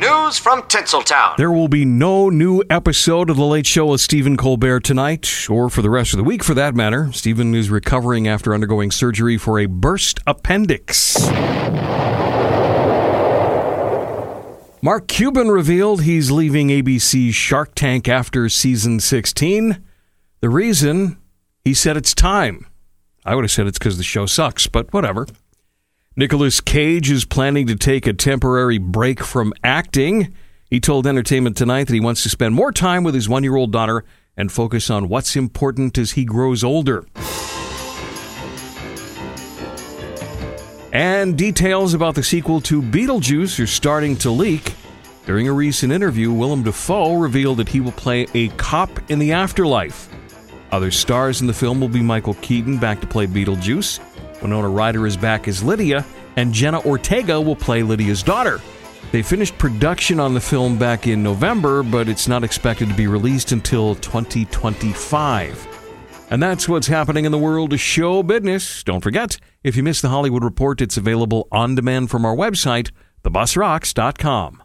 News from Tinseltown. There will be no new episode of The Late Show with Stephen Colbert tonight, or for the rest of the week for that matter. Stephen is recovering after undergoing surgery for a burst appendix. Mark Cuban revealed he's leaving ABC's Shark Tank after season 16. The reason? He said it's time. I would have said it's because the show sucks, but whatever. Nicolas Cage is planning to take a temporary break from acting. He told Entertainment Tonight that he wants to spend more time with his one year old daughter and focus on what's important as he grows older. And details about the sequel to Beetlejuice are starting to leak. During a recent interview, Willem Dafoe revealed that he will play a cop in the afterlife. Other stars in the film will be Michael Keaton back to play Beetlejuice, Winona Ryder is back as Lydia, and Jenna Ortega will play Lydia's daughter. They finished production on the film back in November, but it's not expected to be released until 2025. And that's what's happening in the world of show business. Don't forget, if you missed the Hollywood Report, it's available on demand from our website, thebusrocks.com.